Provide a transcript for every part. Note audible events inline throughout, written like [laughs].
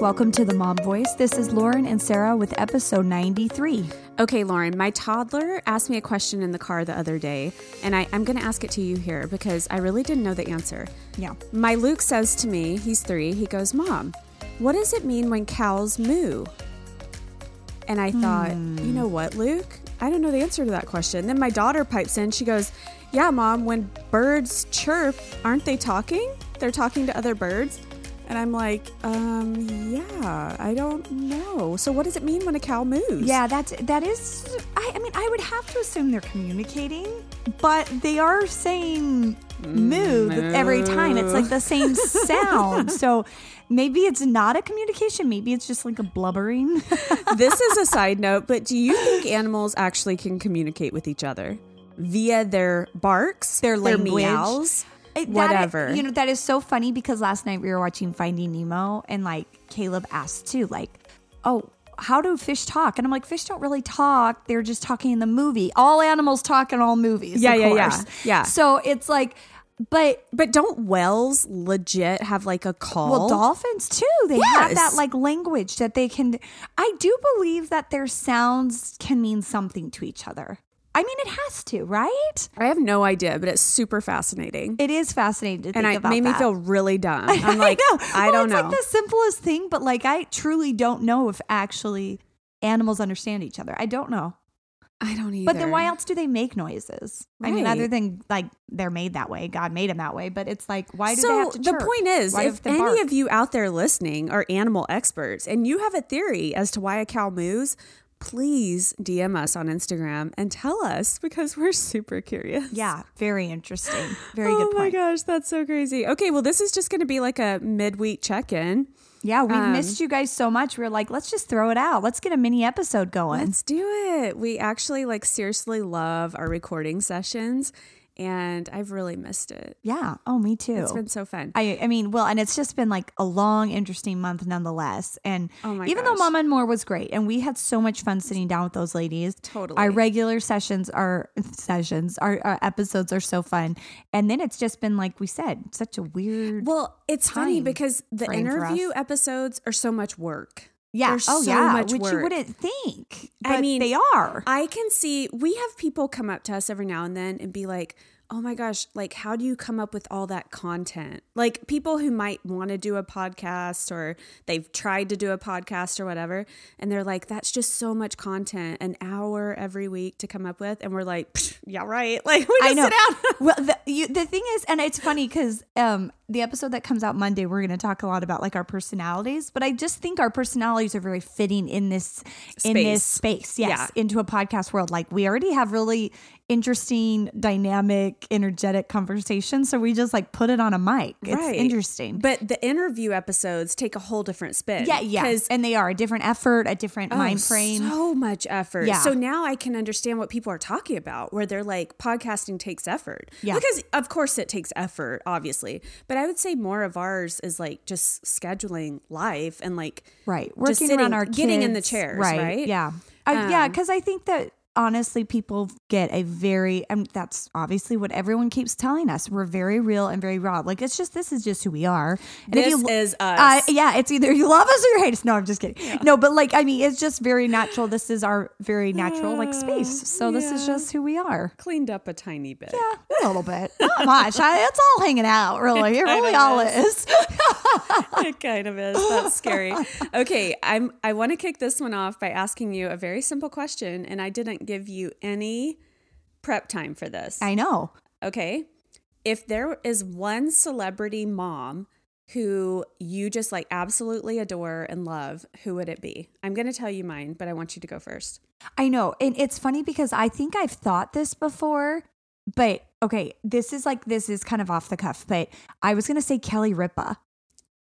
Welcome to the Mom Voice. This is Lauren and Sarah with episode 93. Okay, Lauren, my toddler asked me a question in the car the other day, and I, I'm going to ask it to you here because I really didn't know the answer. Yeah. My Luke says to me, he's three, he goes, Mom, what does it mean when cows moo? And I thought, you know what, Luke? I don't know the answer to that question. Then my daughter pipes in. She goes, Yeah, mom, when birds chirp, aren't they talking? They're talking to other birds. And I'm like, um, yeah, I don't know. So what does it mean when a cow moves? Yeah, that's that is I, I mean, I would have to assume they're communicating, but they are saying moo every time. It's like the same [laughs] sound. So maybe it's not a communication, maybe it's just like a blubbering. [laughs] this is a side note, but do you think animals actually can communicate with each other via their barks, Their language? meows, It- whatever? is- you know, that is so funny because last night we were watching Finding Nemo and like Caleb asked too, like, oh, how do fish talk? And I'm like, fish don't really talk. They're just talking in the movie. All animals talk in all movies. Yeah, yeah, yeah, course. yeah. So it's like, but but don't whales legit have like a call? well, dolphins too. They have that like language that they can. I do believe that their sounds can mean something to each other. I mean, it has to, right? I have no idea, but it's super fascinating. It is fascinating to think and I about made me feel really dumb. [laughs] I'm like, I, know. I Well, don't it's know. like the simplest thing, but like I truly don't know if actually animals understand each other. I don't know. I don't either. But then why else do they make noises? I mean, other than like they're made that way, God made them that way. But it's like, why do so they have to So the point is, Why if they have to any bark? of you out there listening are animal experts and you have a theory as to why a cow moves, please DM us on Instagram and tell us because we're super curious. yeah, very interesting, very oh good Oh my gosh, that's so crazy. Okay, well, this is just going to be like a midweek check in. Yeah, we've Um, missed you guys so much. We're like, let's just throw it out. Let's get a mini episode going. Let's do it. We actually like seriously love our recording sessions, and I've really missed it. yeah. Oh, me too. It's been so fun. I, I mean, well, and it's just been like a long, interesting month nonetheless. And Oh my even gosh. though Mama and More was great, and we had so much fun sitting down with those ladies. Totally. Our regular sessions are sessions, our, our episodes are so fun. And then it's just been, like we said, such a weird. Well, it's funny because the interview episodes are so much work. Yeah. they're oh, so yeah. much which you wouldn't think. I mean, they are. I can see we have people come up to us every now and then and be like, "Oh my gosh, like how do you come up with all that content?" Like people who might want to do a podcast or they've tried to do a podcast or whatever, and they're like, "That's just so much content, an hour every week to come up with." And we're like, "Yeah, right." [laughs] Like we just I know. sit down. [laughs] well, the, you, the thing is, and it's funny because um, the episode that comes out Monday, we're going to talk a lot about like our personalities. But I just think our personalities are very fitting in this in this space. Yes, Yeah. into a podcast world. Like we already have really interesting, dynamic, energetic conversation. So we just like put it on a mic. It's Right. interesting. But the interview episodes take a whole different spin. yeah, yeah. and they are a different effort, a different Oh, mind frame. So much effort. Yeah. So now I can understand what people are talking about, where they're like, podcasting takes effort. Yeah. Because of course it takes effort, obviously. But I would say more of ours is like just scheduling life and like right just working sitting, around our getting in the kids. chairs, right? yeah I, yeah Um, because i think that honestly people get a very and that's obviously what everyone keeps telling us. We're very real and very raw. Like it's just this is just who we are. And This you is us. uh, yeah it's either you love us or you hate us. No i'm just kidding. No but like i mean it's just very natural. This is our very natural like space. So this is just who we are. Cleaned up a tiny bit. yeah a little bit. Not much. I, it's all hanging out really. [laughs] It really kinda all is. [laughs] [laughs] it kind of is. That's scary. Okay, I'm I want to kick this one off by asking you a very simple question and I didn't give you any prep time for this. i know Okay. If there is one celebrity mom who you just like absolutely adore and love, who would it be? I'm going to tell you mine, but I want you to go first. I know. And it's funny because I think I've thought this before, but okay, this is like, this is kind of off the cuff, but I was going to say Kelly Ripa.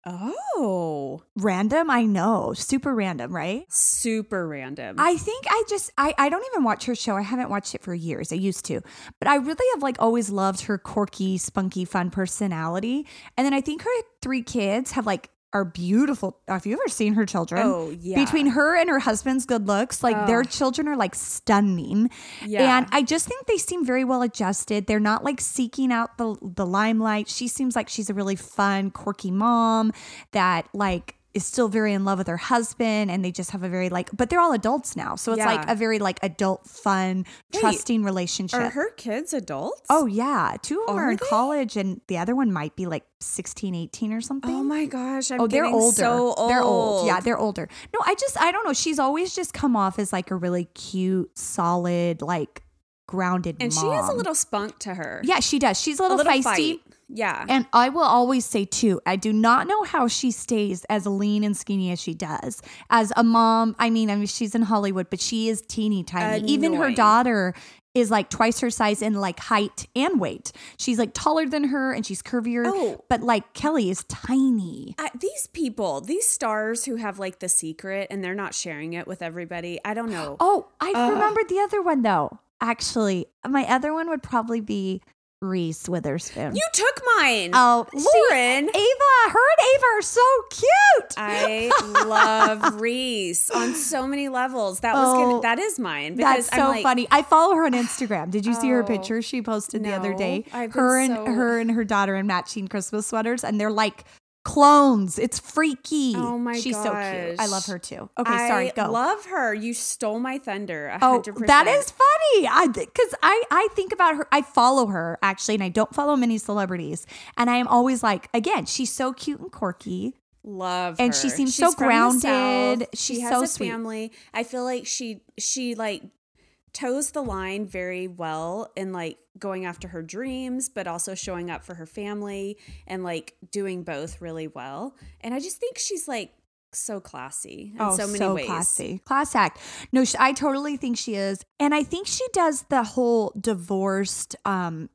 Oh, Random, I know. Super random, right? super random. I think I just I, I don't even watch her show. I haven't watched it for years. I used to. But I really have like always loved her quirky, spunky, fun personality. And then I think her three kids have like are beautiful. Have you ever seen her children? Oh, yeah. Between her and her husband's good looks, like oh. their Oh. children are like stunning. Yeah. And I just think they seem very well adjusted. They're not like seeking out the the limelight. She seems like she's a really fun, quirky mom that like is still very in love with her husband and they just have a very like but they're all adults now so it's Yeah. like a very like adult fun Wait, trusting relationship Are her kids adults? oh yeah two of them are, Are in college and the other one might be like 16 18 or something Oh my gosh! I'm Oh, they're older. So old. They're old. Yeah, they're older. No, I just I don't know. She's always just come off as like a really cute, solid, like grounded and she has a little spunk to her. Yeah, she does. She's a a little, little feisty. fight. Yeah. And I will always say too, I do not know how she stays as lean and skinny as she does. As a mom, I mean, I mean she's in Hollywood, but she is teeny tiny. Even her daughter is like twice her size in like height and weight. She's like taller than her and she's curvier. Oh. But like Kelly is tiny. I, these people, these stars who have like the secret and they're not sharing it with everybody. I don't know. [gasps] Oh, I remembered the other one though. Actually, my other one would probably be Reese Witherspoon. You took mine. oh, Lauren. Ava, her and Ava are so cute. I love [laughs] Reese on so many levels. That was Oh, gonna, that is mine because That's so like, funny. I follow her on Instagram. Did you see her Oh, picture she posted the other day? Her and her and her daughter in matching Christmas sweaters, and they're like clones. It's freaky. Oh my gosh. She's so cute. I love her too. Okay, sorry. I Go. love her. You stole my thunder. Oh, 100%. that is funny. I because I I think about her. I follow her actually, and I don't follow many celebrities. And I am always like, again, she's so cute and quirky. love And her. she seems She's so grounded. She's she has so a sweet. family. I feel like she she like toes the line very well in like going after her dreams but also showing up for her family and like doing both really well. And I just think she's like so classy in so many ways. Oh, classy, class act. No, sh I totally think she is, and I think she does the whole divorced um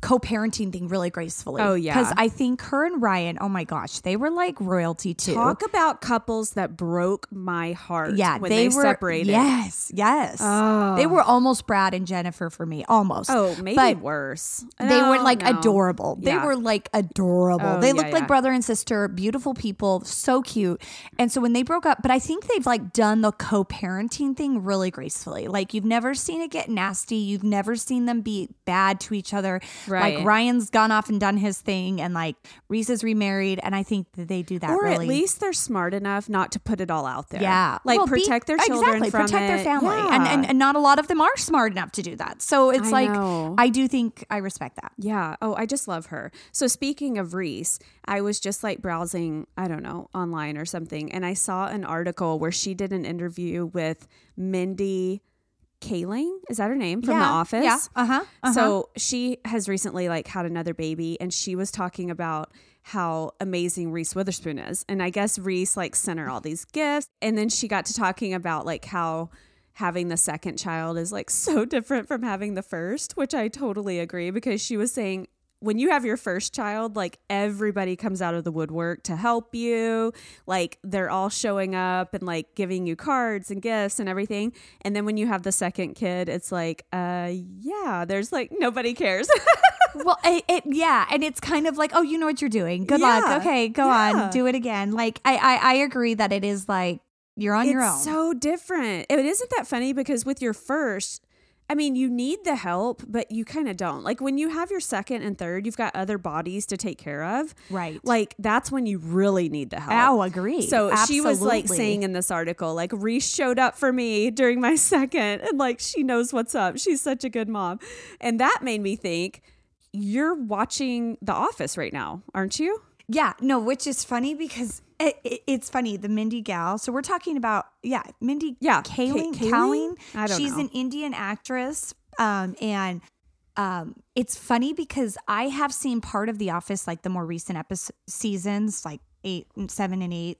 co-parenting thing really gracefully. Oh, yeah. because I think her and Ryan, oh my gosh, they were like royalty too. Talk about couples that broke my heart yeah, when they, they, were separated. Yes, yes, Oh. they were almost Brad and Jennifer for me, almost. Oh, maybe But worse. They were like no. adorable. They were like adorable. Oh, they yeah, looked like yeah. brother and sister, beautiful people, so cute. And so when they broke up, but I think they've like done the co-parenting thing really gracefully. Like you've never seen it get nasty. You've never seen them be bad to each other. Right. Like Ryan's gone off and done his thing and like Reese is remarried and I think that they do that or really at least they're smart enough not to put it all out there. yeah, like Well, be- protect their children exactly, from protect their it. family, and, and and not a lot of them are smart enough to do that. So it's I like know. I do think I respect that. Yeah. Oh, I just love her. So speaking of Reese, I was just like browsing, I don't know, online or something, and I saw an article where she did an interview with Mindy Kaling. Is that her name from The Office? yeah, uh-huh, uh-huh. So she has recently like had another baby, and she was talking about how amazing Reese Witherspoon is, and I guess Reese like sent her all these gifts, and then she got to talking about like how having the second child is like [laughs] so different from having the first, which I totally agree because she was saying when you have your first child, like everybody comes out of the woodwork to help you. Like they're all showing up and like giving you cards and gifts and everything. And then when you have the second kid, it's like, uh, yeah, there's like nobody cares. [laughs] well, it, it yeah, and it's kind of like, oh, you know what you're doing. Good Yeah, luck. Okay, go yeah. on, do it again. Like I, I, I agree that it is like you're on your own. it's so different. It isn't that funny because with your first, I mean, you need the help, but you kind of don't. Like when you have your second and third, you've got other bodies to take care of. Right. Like that's when you really need the help. Oh, agree. So she was like saying in this article, like Reese showed up for me during my [laughs] second, and like she knows what's up. She's such a good mom, and that made me think you're watching The Office right now, aren't you? Yeah, no, which is funny because it, it, it's funny. The Mindy gal. So we're talking about yeah, Mindy. Yeah, Kaling. Ka- Kaling? Kaling. I don't She's know. an Indian actress, um, and um, it's funny because I have seen part of The Office, like the more recent episode seasons, like eight and seven and eight.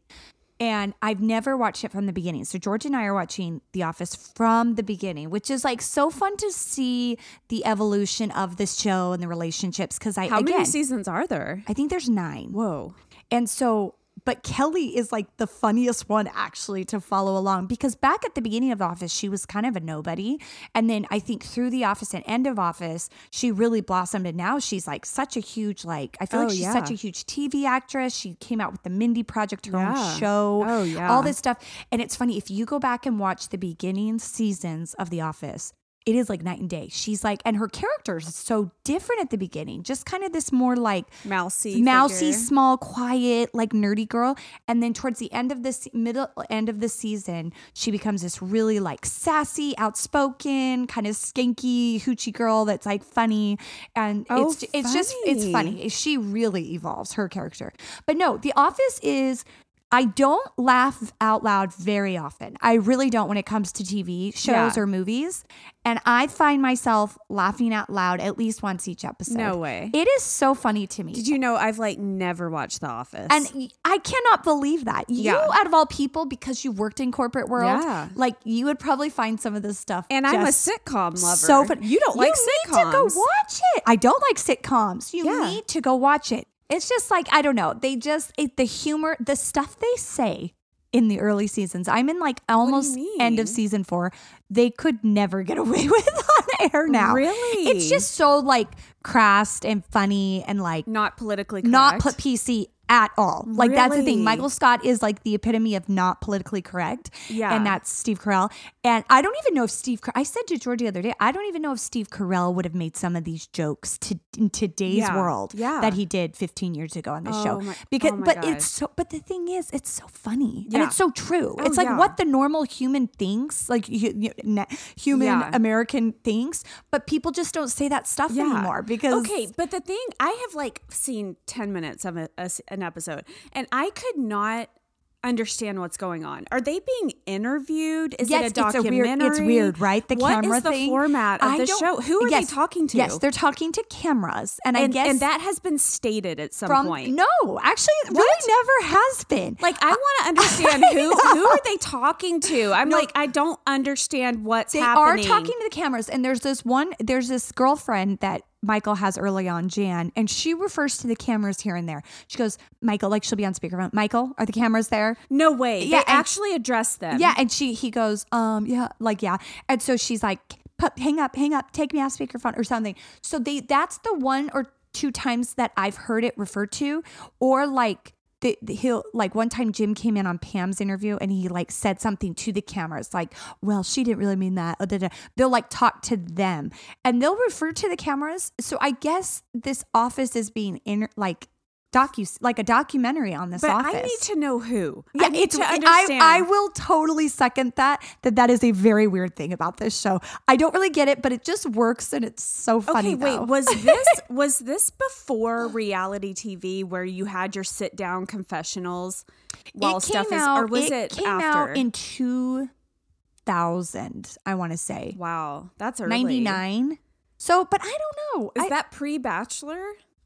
And I've never watched it from the beginning. So George and I are watching The Office from the beginning, which is like so fun to see the evolution of this show and the relationships. Because I How again, many seasons are there? I think there's nine. Whoa. And so, but Kelly is like the funniest one actually to follow along because back at the beginning of The Office, she was kind of a nobody. And then I think through The Office and end of Office, she really blossomed. And now she's like such a huge, like, I feel Oh, like she's yeah. such a huge TV actress. She came out with the Mindy Project, her Yeah. own show, Oh, yeah. all this stuff. And it's funny, if you go back and watch the beginning seasons of The Office, it is like night and day. She's like, and her character is so different at the beginning, just kind of this more like Mousy. mousy, figure. small, quiet, like nerdy girl. And then towards the end of this middle end of the season, she becomes this really like sassy, outspoken, kind of skanky hoochie girl that's like funny. And Oh, it's it's just it's funny. funny. She really evolves her character. But no, The Office is. I don't laugh out loud very often. I really don't when it comes to TV shows Yeah. or movies. And I find myself laughing out loud at least once each episode. No way. It is so funny to me. Did you know I've like never watched The Office? And I cannot believe that. You, Yeah. out of all people, because you worked in corporate world, Yeah. like you would probably find some of this stuff. And I'm a sitcom lover. So fun. You don't like sitcoms. You need to go watch it. I don't like sitcoms. You Yeah. need to go watch it. It's just like I don't know. They just it, the humor, the stuff they say in the early seasons. I'm in like almost end of season four. They could never get [laughs] away with on air now. Really? It's just so like crass and funny and like not politically correct. not put PC at all. Like that's the thing. Michael Scott is like the epitome of not politically correct. Yeah. And that's Steve Carell. And I don't even know if Steve I said to George the other day, I don't even know if Steve Carell would have made some of these jokes to in today's Yeah. world Yeah. that he did 15 years ago on this Oh show. my- because oh my but it's so but the thing is it's so funny and it's so true. Oh, it's like yeah. what the normal human thinks, like hu- hu- na- human Yeah. American thinks, but people just don't say that stuff anymore because okay but the thing i have like seen 10 minutes of a, a an episode and i could not understand what's going on are they being interviewed is Yes, it a it's a documentary weird. It's weird, right? The What is camera the thing. format of I the show who are yes, they talking to Yes, they're talking to cameras, and, I guess and that has been stated at some from point no, actually, it really never has been. like I want to [laughs] understand who who are they talking to? I'm like I don't understand what's they happening. are talking to the cameras, and there's this one. There's this girlfriend that Michael has early on, Jan, and she refers to the cameras here and there. She goes, "Michael," like she'll be on speakerphone. Michael, are the cameras there? No way. Yeah, they actually address them. Yeah, and she he goes, um, yeah, like yeah, and so she's like, hang up, hang up, take me off speakerphone or something. So they that's the one or two times that I've heard it referred to, or like. The, the- he'll like one time Jim came in on Pam's interview and he like said something to the cameras like well she didn't really mean that oh, da. they'll like talk to them and they'll refer to the cameras so I guess this office is being in like docu like a documentary on this But office I need to know who. yeah, I need to understand. I will totally second that. That that is a very weird thing about this show. I don't really get it, but it just works, and it's so funny. Okay, wait. though. Was [laughs] this was this before reality TV where you had your sit down confessionals while it stuff came is, out, or was it, came after? out in two thousand? I want to say wow, that's early. ninety nine. So, but I don't know. Is I- that pre Bachelor?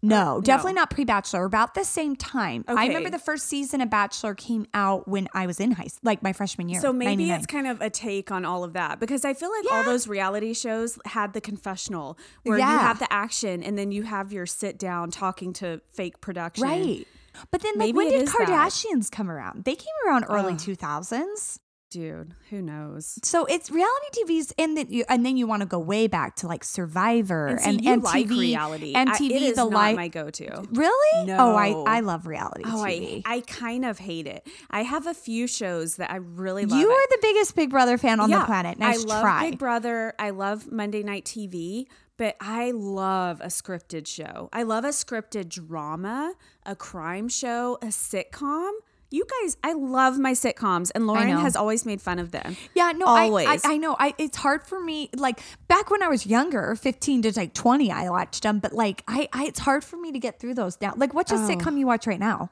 No, definitely not pre Bachelor. About the same time. Okay. I remember the first season of Bachelor came out when I was in high, s- like my freshman year. So maybe 99. it's kind of a take on all of that because I feel like all those reality shows had the confessional where you have the action and then you have your sit down talking to fake production. right. But then, like, Maybe when did is that. Kardashians come around? They came around early two thousands. Dude, who knows? So it's reality TV's, and then you, and then you want to go way back to like Survivor And, and, see, MTV. like reality. I- MTV, it is the not live. my go-to. really? Oh, I No. I love reality Oh, TV. I, I kind of hate it. I have a few shows that I really love. you are the biggest Big Brother fan on Yeah, the planet. Nice I love try. Big Brother. I love Monday Night TV, but I love a scripted show. I love a scripted drama, a crime show, a sitcom. You guys, I love my sitcoms, and Lauren has always made fun of them. yeah, no, I- always. I, I, know. I it's hard for me. Like back when I was younger, fifteen to like twenty, I watched them. But like, I, I it's hard for me to get through those now. Like, what's a oh. sitcom you watch right now?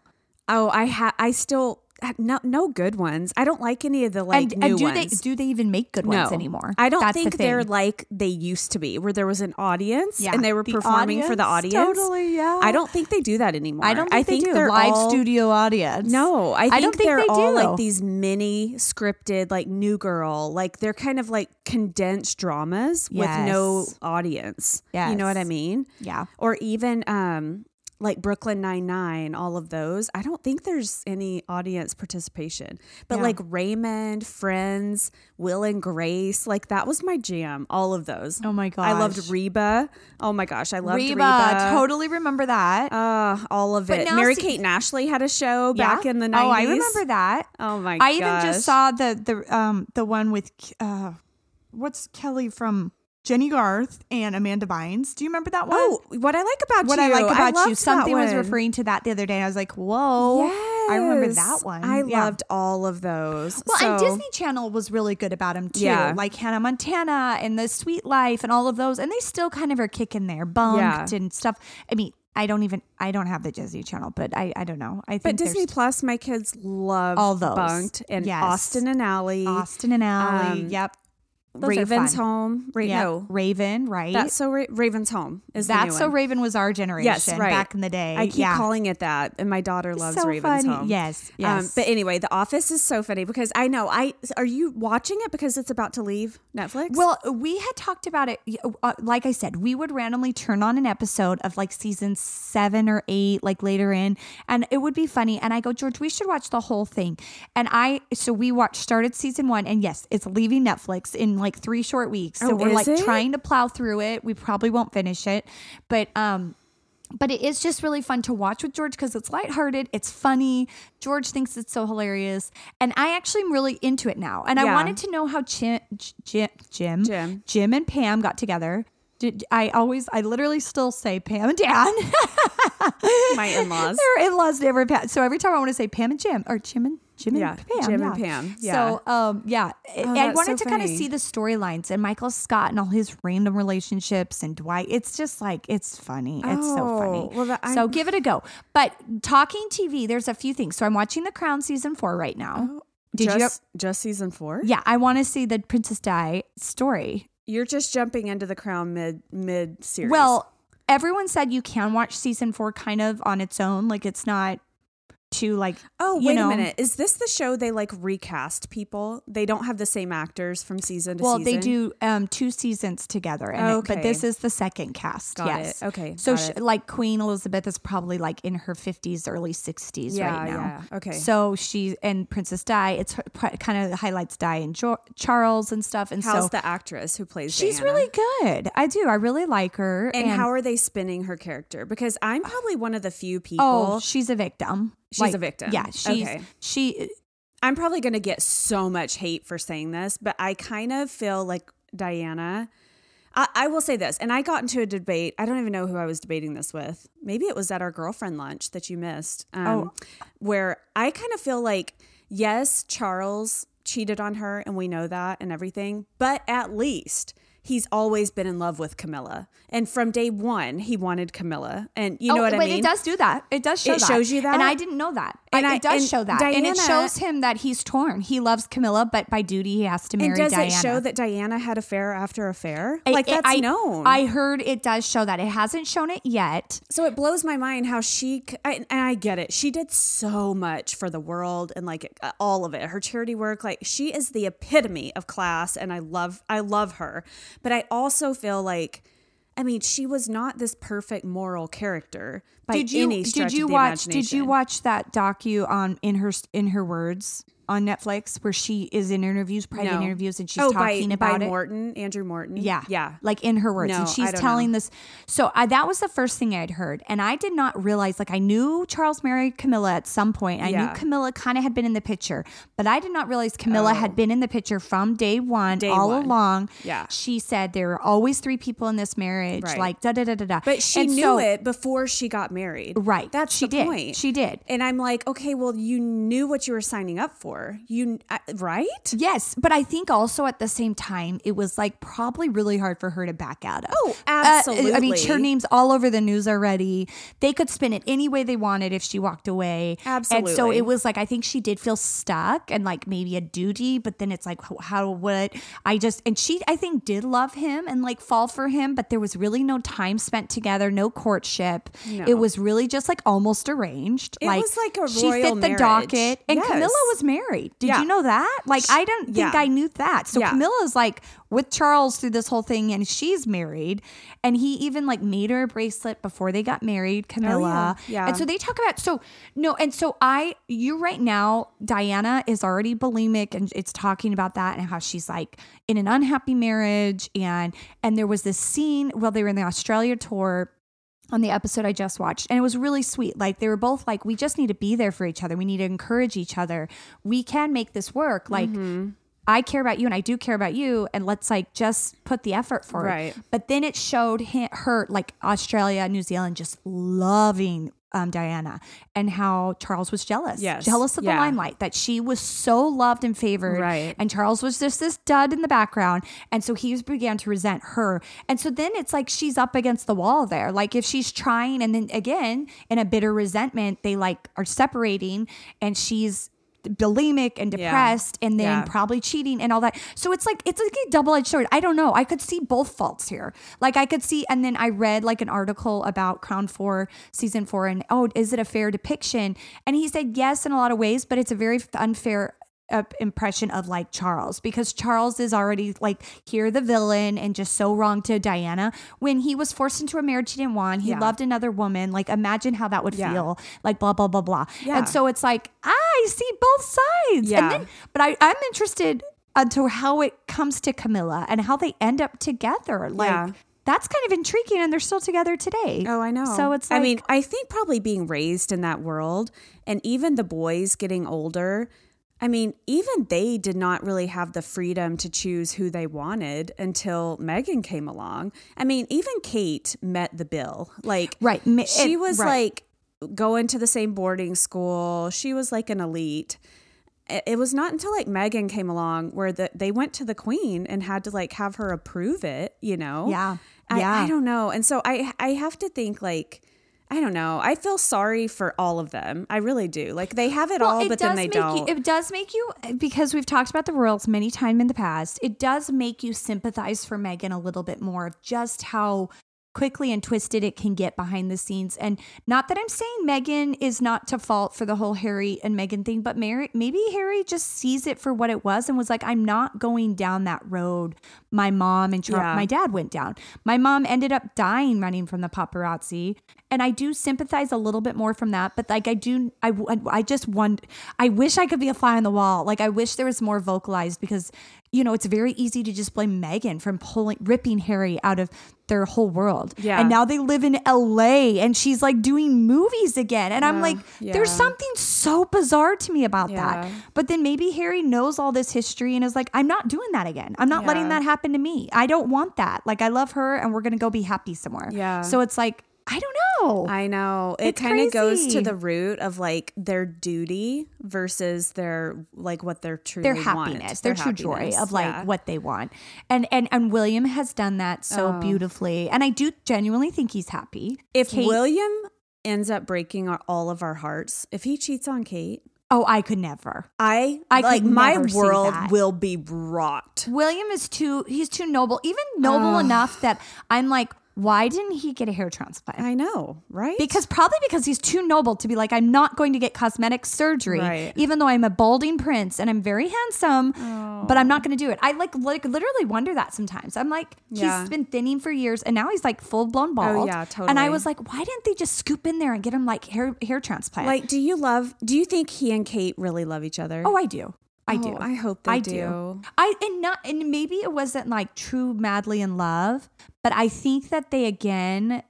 Oh, I ha- I still no no good ones. I don't like any of the like and new and do ones. they do they even make good ones anymore? I don't That's the think they're like they used to be, where there was an audience Yeah, and they were the performing for the audience, audience. totally, yeah. I don't think they do that anymore. I don't think, they do they're live all- studio audience. No, I think, don't think they're they all do. like these mini scripted, like New Girl. Like they're kind of like condensed dramas with no Yes. audience. You know what I mean? Yeah. Or even um like Brooklyn Nine Nine, all of those. I don't think there's any audience participation. But Yeah. like Raymond, Friends, Will and Grace, like that was my jam. All of those. Oh my gosh, I loved. Reba. Oh my gosh, I loved Reba, Reba. totally remember that. Uh, all of But it. Mary Kate and Ashley had a show back in the 90s. Oh, I remember that. Oh my gosh. I even just saw the the um the one with uh what's Kelly from Jennie Garth and Amanda Bynes. Do you remember that one? Oh, what I like about you. what you. I like about you. Something was referring to that the other day. And I was like, whoa. Yes. I remember that one. I Yeah. loved all of those. Well, and Disney Channel was really good about them too, Yeah. like Hannah Montana and The Sweet Life and all of those, and they still kind of are kicking there, Bunk'd Yeah. and stuff. I mean, I don't even, I don't have the Disney Channel, but I, I don't know. I think But Disney Plus, my kids love All those. Bunk'd and Yes. Austin and Ally. Austin and Ally. Um, yep, Those Raven's. Home. Ra- Yep. No, Raven, right? that's so Ra- Raven's Home is That's so. Raven was our generation Yes, right. back in the day. I keep yeah. calling it that, and my daughter loves so Raven's funny. Home. Yes, Um, yes. but anyway, The Office is so funny because I know I are you watching it because it's about to leave Netflix? Well, we had talked about it. Uh, like I said, we would randomly turn on an episode of like season seven or eight, like later in, and it would be funny. And I go, George, we should watch the whole thing. And I, so we watched, started season one, and yes, it's leaving Netflix in like three short weeks. So Oh, we're like it? trying to plow through it. We probably won't finish it, but, um, but it is just really fun to watch with George because it's lighthearted, it's funny. George thinks it's so hilarious, and I actually am really into it now. And I wanted to know how Jim, Jim, Jim, Jim. And Pam got together. Did, I always, I literally still say Pam and Dan. my in-laws. [laughs] Their in-laws never. So every time I want to say Pam and Jim or Jim and Jim Yeah, and Pam. Jim yeah. and Pam, yeah. So um yeah, I- I wanted so to kind of see the storylines and Michael Scott and all his random relationships and Dwight. It's just like it's funny. It's so funny. Oh, well, that- so give it a go. But talking TV, there's a few things. So I'm watching The Crown season four right now. Did just, you? just season four? Yeah, I want to see the Princess Di story. You're just jumping into the crown mid mid series. Well, everyone said you can watch season four kind of on its own. Like it's not too like oh wait know- a minute, is this the show they like recast people? They don't have the same actors from season to season. Well, season. they do um, two seasons together, in it, but this is the second cast. Got yes, it. Okay, So, got sh it. like Queen Elizabeth is probably like in her fifties, early sixties Yeah, right now. yeah. Okay. So she and Princess Di, it's kind of highlights Di and jo- Charles and stuff, and How's so the actress who plays? she's Diana? really good. I do. I really like her. And, how are they spinning her character? Because I'm probably one of the few people. Oh, she's a victim. She's a victim. Yeah, she's Okay. she. I'm probably going to get so much hate for saying this, but I kind of feel like Diana. I, I will say this, and I got into a debate. I don't even know who I was debating this with. Maybe it was at our girlfriend lunch that you missed, um, Oh. where I kind of feel like, yes, Charles cheated on her, and we know that and everything, but at least he's always been in love with Camilla. And from day one, he wanted Camilla. And you know oh, what I mean? it does do that. It does show It that. shows you that? and I didn't know that. And I- it does show that, and it shows him that he's torn. He loves Camilla, but by duty he has to marry And does Diana. it show that Diana had affair after affair? I- like that's I, known. I heard it does show that. It hasn't shown it yet. so it blows my mind how she and I get it. She did so much for the world and like uh, all of it. Her charity work, like she is the epitome of class, and I love I love her. But I also feel like. I mean, she was not this perfect moral character by Did you any stretch did you of the watch did you watch that docu on in her in her words on Netflix where she is in interviews, private No. interviews, and she's oh, talking by, about by it? Morton, Andrew Morton. Yeah. yeah. Like in her words. No, and she's telling know. this. So I, that was the first thing I'd heard. And I did not realize, like, I knew Charles married Camilla at some point. I Yeah. knew Camilla kind of had been in the picture, but I did not realize Camilla had oh. been in the picture from day one, Day all one. along. Yeah. She said there were always three people in this marriage, Right. like da da da da da. But she And knew so- it before she got married. Right. That's she the did. point. She did. And I'm like, okay, well, you knew what you were signing up for. You uh, right? Yes, but I think also at the same time, it was like probably really hard for her to back out of. Oh, Uh, I mean, her name's all over the news already. They could spin it any way they wanted if she walked away. Absolutely. And so it was like, I think she did feel stuck and like maybe a duty, but then it's like, how would I just, and she, I think, did love him and like fall for him, but there was really no time spent together, no courtship. No. It was really just like almost arranged. It was like a she fit the marriage. docket. And Yes. Camilla was married. Did Yeah. you know that? Like, I don't think yeah. I knew that. So Yeah. Camilla's like with Charles through this whole thing, and she's married. And he even like made her a bracelet before they got married, oh, Camilla. Oh, yeah. And so they talk about so no, and so I you right now, Diana is already bulimic, and it's talking about that and how she's like in an unhappy marriage, and and there was this scene while they were in the Australia tour on the episode I just watched. And it was really sweet. Like they were both like, we just need to be there for each other. We need to encourage each other. We can make this work. Like, Mm-hmm. I care about you and I do care about you and let's like just put the effort forward. Right. But then it showed hi- her like Australia, New Zealand just loving um, Diana and how Charles was jealous. Yes. Jealous of the limelight that she was so loved and favored. Right. And Charles was just this dud in the background. And so he began to resent her. And so then it's like she's up against the wall there. Like if she's trying and then again in a bitter resentment, they like are separating and she's bulimic and Yeah. depressed and then Yeah. probably cheating and all that. So it's like it's like a double-edged sword. I don't know. I could see both faults here. Like I could see and then I read like an article about Crown 4 season 4 and oh, is it a fair depiction? And he said yes in a lot of ways, but it's a very unfair uh, impression of like Charles because Charles is already like here the villain and just so wrong to Diana when he was forced into a marriage he didn't want. He Yeah. loved another woman. Like imagine how that would Yeah. feel. Like blah blah blah blah. Yeah. And so it's like I see both sides. Yeah. And then, but I I'm interested into how it comes to Camilla and how they end up together. Like Yeah. that's kind of intriguing and they're still together today. Oh, I know. So it's like I mean, I think probably being raised in that world and even the boys getting older, I mean, even they did not really have the freedom to choose who they wanted until Meghan came along. I mean, even Kate met the bill. Like, Right. She it- was right. like going to the same boarding school. She was like an elite. It it was not until like Meghan came along where the, they went to the queen and had to like have her approve it, you know? Yeah. I, Yeah. I don't know. And so I I have to think like I don't know. I feel sorry for all of them. I really do. Like they have it all, but then they don't. You, it does make you because we've talked about the royals many times in the past. It does make you sympathize for Meghan a little bit more of just how quickly and twisted it can get behind the scenes. And not that I'm saying Meghan is not to fault for the whole Harry and Meghan thing, but Mary, maybe Harry just sees it for what it was and was like, I'm not going down that road. My mom and Yeah. my dad went down. My mom ended up dying running from the paparazzi. And I do sympathize a little bit more from that, but like I do, I, I just want, I wish I could be a fly on the wall. Like I wish there was more vocalized because, you know, it's very easy to just blame Meghan from pulling, ripping Harry out of their whole world. Yeah. And now they live in LA and she's like doing movies again. And I'm Yeah, like, yeah. there's something so bizarre to me about that. But then maybe Harry knows all this history and is like, I'm not doing that again. I'm not letting that happen to me. I don't want that. Like, I love her and we're going to go be happy somewhere. Yeah. So it's like, I don't know. I know. It kind of goes to the root of like their duty versus their like what they're truly their happiness, their, true joy of like Yeah. what they want. And and and William has done that so Oh. beautifully. And I do genuinely think he's happy. If Kate- William ends up breaking our, all of our hearts, if he cheats on Kate, Oh, I could never. I, I could like my world will be rocked. William is too he's too noble, even noble enough that I'm like, why didn't he get a hair transplant? I know, right? because probably because he's too noble to be like I'm not going to get cosmetic surgery Right. even though I'm a balding prince and I'm very handsome but I'm oh. not going to do it. I like like literally wonder that sometimes. I'm like Yeah. he's been thinning for years and now he's like full blown oh, bald. yeah, totally. And I was like why didn't they just scoop in there and get him like hair hair transplant? like, do you love? Do you think he and Kate really love each other? oh I do. I do. Oh, I hope they I do. I and not and maybe it wasn't like true madly in love, but I think that they again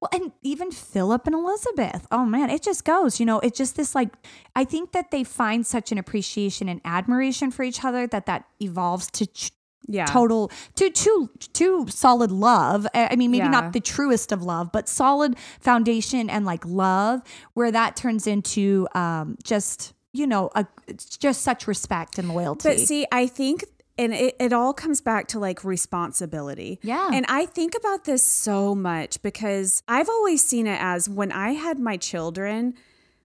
well, and even Philip and Elizabeth. Oh man, it just goes. You know, it's just this like. I think that they find such an appreciation and admiration for each other that that evolves to ch- Yeah. total to to to solid love. I I mean, maybe Yeah. not the truest of love, but solid foundation and like love, where that turns into um just you know a it's just such respect and loyalty. But see, I think, and it, it all comes back to like responsibility. Yeah. And I think about this so much because I've always seen it as when I had my children,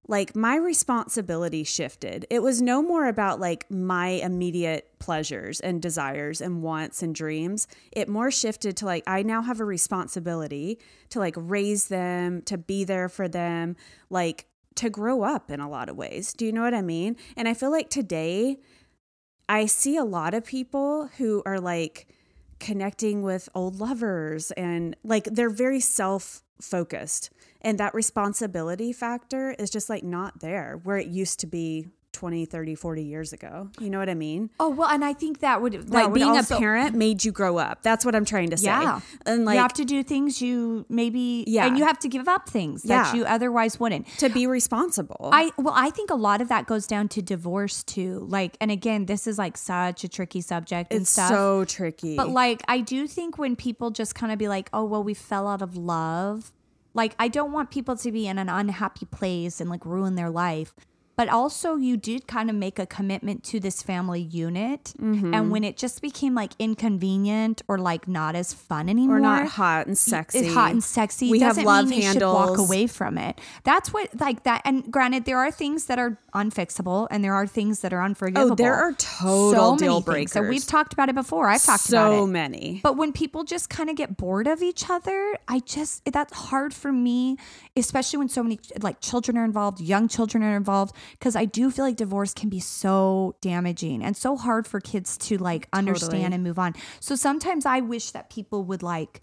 like my responsibility shifted. It was no more about like my immediate pleasures and desires and wants and dreams. It more shifted to like, I now have a responsibility to like raise them, to be there for them, like to grow up in a lot of ways. Do you know what I mean? And I feel like today, I see a lot of people who are like connecting with old lovers and like they're very self focused. And that responsibility factor is just like not there where it used to be 20, 30, 40 years ago. You know what I mean? Oh well, and I think that would that like would being also- a parent made you grow up. That's what I'm trying to say. Yeah, And like you have to do things you maybe Yeah. and you have to give up things that you otherwise wouldn't. to be responsible. I well, I think a lot of that goes down to divorce too. Like, and again, this is like such a tricky subject and it's stuff. so tricky. But like, I do think when people just kind of be like, "Oh, well, we fell out of love," like I don't want people to be in an unhappy place and like ruin their life. But also, you did kind of make a commitment to this family unit, Mm-hmm. and when it just became like inconvenient or like not as fun anymore, We're not hot and sexy. it's hot and sexy. We have love mean you walk away from it. That's what like that. And granted, there are things that are unfixable, and there are things that are unforgivable. Oh, there are total deal things. And breakers. we've talked about it before. I've talked so about it. So many. But when people just kind of get bored of each other, I just that's hard for me, especially when so many like children are involved, young children are involved, because I do feel like divorce can be so damaging and so hard for kids to like understand Totally. and move on. So sometimes I wish that people would like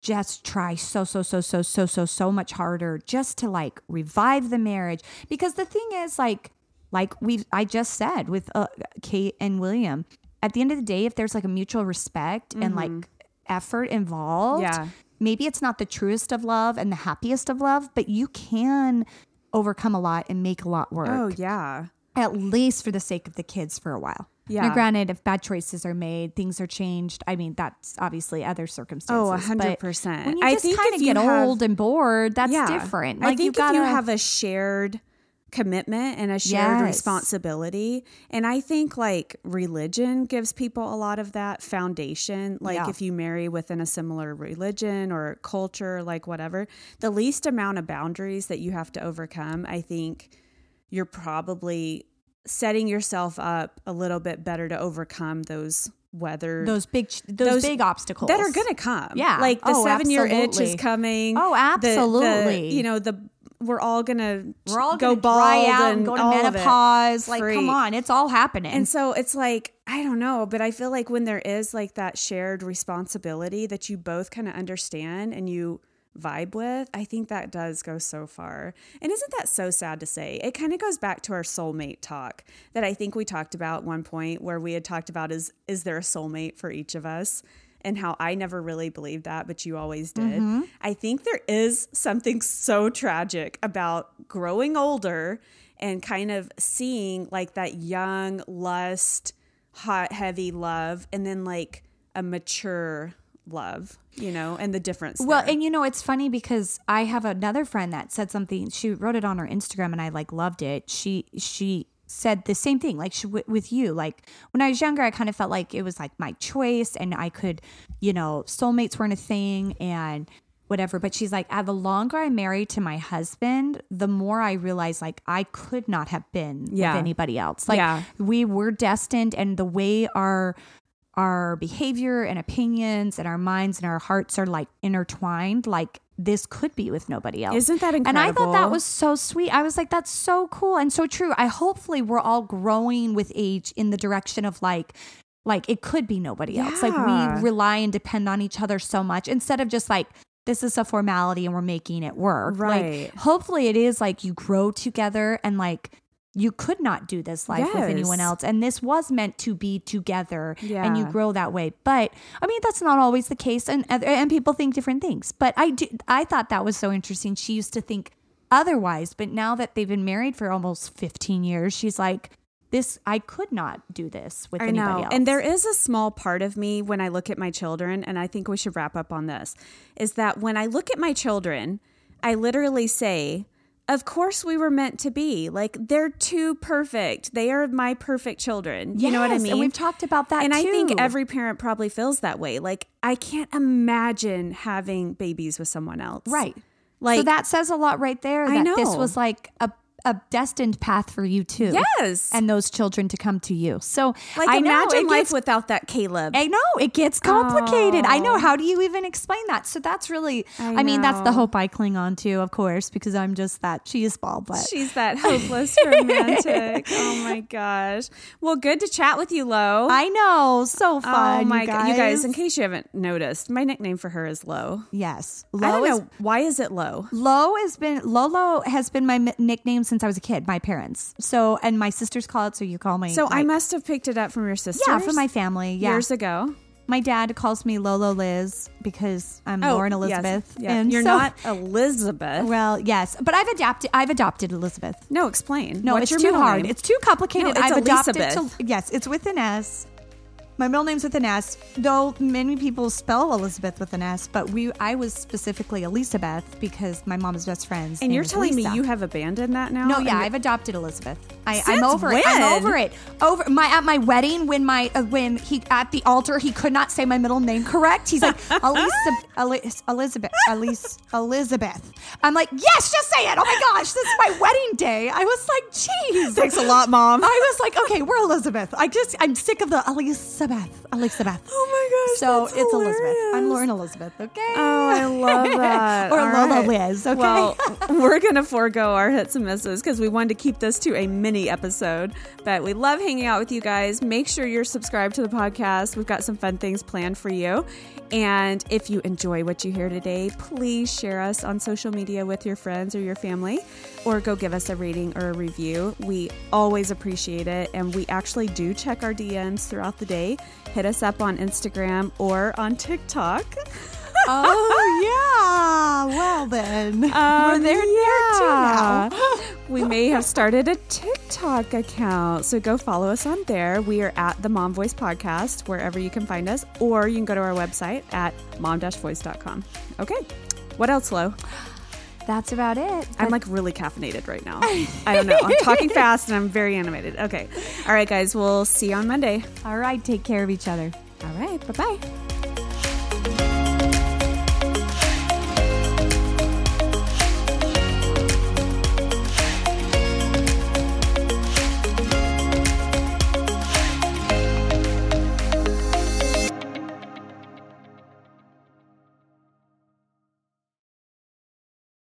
just try so so so so so so so much harder just to like revive the marriage because the thing is like like we I just said with uh, Kate and William at the end of the day if there's like a mutual respect and like effort involved Mm-hmm. Yeah. maybe it's not the truest of love and the happiest of love but you can overcome a lot and make a lot work Oh yeah. at least for the sake of the kids for a while. Yeah. Now, granted, if bad choices are made, things are changed. I mean, that's obviously other oh, circumstances. Oh, a hundred percent. When you just kind of get have- old and bored, that's yeah. different. I Like think you gotta if you have a shared commitment and a shared Yes. responsibility, and I think like religion gives people a lot of that foundation. Like Yeah. if you marry within a similar religion or culture, like whatever, the least amount of boundaries that you have to overcome, I think you're probably setting yourself up a little bit better to overcome those weather those big those, those big obstacles that are going to come. Yeah. Like the Oh, seven year itch is coming. Oh, The- the- absolutely. you know, the we're all going to We're all go gonna bald dry out and go to all of it. menopause. Like, Freak. come on, it's all happening. And so it's like, I don't know, but I feel like when there is like that shared responsibility that you both kind of understand and you vibe with, I think that does go so far. And isn't that so sad to say? It kind of goes back to our soulmate talk that I think we talked about one point where we had talked about is is there a soulmate for each of us? And how I never really believed that, but you always did. Mm-hmm. I think there is something so tragic about growing older and kind of seeing like that young lust, hot, heavy love, and then like a mature love, you know, and the difference. Well, there. and you know, it's funny because I have another friend that said something. She wrote it on her Instagram, and I like loved it. She she said the same thing, like she, with you. Like when I was younger, I kind of felt like it was like my choice, and I could, you know, soulmates weren't a thing, and whatever. But she's like, ah, the longer I'm married to my husband, the more I realized like I could not have been Yeah. with anybody else. Like Yeah. we were destined, and the way our our behavior and opinions and our minds and our hearts are like intertwined like this could be with nobody else. Isn't that incredible? and i thought that was so sweet. I was like that's so cool and so true. I hopefully we're all growing with age in the direction of like like it could be nobody else. Like we rely and depend on each other so much instead of just like this is a formality and we're making it work. Right. like hopefully it is like you grow together and like you could not do this life with anyone else. And this was meant to be together and you grow that way. But i mean that's not always the case and and people think different things. But i do i thought that was so interesting. She used to think otherwise but now that they've been married for almost 15 years she's like this i could not do this with I anybody know. else. And there is a small part of me when I look at my children, and I think we should wrap up on this is that when I look at my children, I literally say, of course we were meant to be. Like they're too perfect. They are my perfect children. You know what I mean? and we've talked about that And I think every parent probably feels that way. Like I can't imagine having babies with someone else. right Like so that says a lot right there I know. this was like a a destined path for you too Yes. and those children to come to you so like I imagine it life gets without that Caleb. I know it gets complicated. I know. Oh. How do you even explain that? So that's really, I, I mean, that's the hope I cling on to, of course, because I'm just that cheese ball. But She's that [laughs] hopeless romantic. oh my gosh. Well, good to chat with you, Lo. I know, so oh fun. oh my you god, guys. you guys! In case you haven't noticed, my nickname for her is Lo. yes, I don't is. know why is it Lo. Lo has been Lolo has been my nickname since I was a kid. My parents. So and my sisters call it. So you call me. So I must have picked it up from your sister. Yeah, from my family. Yeah. years ago. My dad calls me Lolo Liz because I'm Lauren Oh, yes. Elizabeth. And You're so- not Elizabeth. Well, yes, but I've adapted. I've adopted Elizabeth. no, explain. No, What's it's too hard. name? It's too complicated. No, it's I've adopted to yes, it's with an S. My middle name's with an S, though many people spell Elizabeth with an S, but we I was specifically Elizabeth because my mom's best friends. and you're telling Lisa. me you have abandoned that now? No, yeah, I've adopted Elizabeth. I, I'm Since over it. I'm over it. Over my at my wedding when my uh, when he at the altar he could not say my middle name correct. He's like [laughs] Elisa, Elis- Elizabeth, Elise, Elizabeth. I'm like, yes, just say it. Oh my gosh, this is my wedding day. I was like, jeez, Thanks a lot, Mom. I was like, okay, we're Elizabeth. I just I'm sick of the Elizabeth, Elizabeth. Oh my gosh. So it's Elizabeth. I'm Lauren Elizabeth. Okay. Oh, I love [laughs] that. Or All Lola right. Liz, okay? Well, [laughs] we're going to forego our hits and misses because we wanted to keep this to a mini episode. But we love hanging out with you guys. Make sure you're subscribed to the podcast. We've got some fun things planned for you. And if you enjoy what you hear today, please share us on social media with your friends or your family, or go give us a rating or a review. We always appreciate it. And we actually do check our DMs throughout the day. Hit us up on Instagram or on TikTok. [laughs] oh [laughs] yeah. Well then, we're there, there too now. Um, we may have started a TikTok account. So go follow us on there. We are at the Mom Voice Podcast, wherever you can find us, or you can go to our website at mom-voice.com. Okay. What else, Lo? That's about it. I'm like really caffeinated right now. I don't know. I'm talking [laughs] fast and I'm very animated. Okay. All right, guys. We'll see you on Monday. All right. Take care of each other. All right. Bye bye.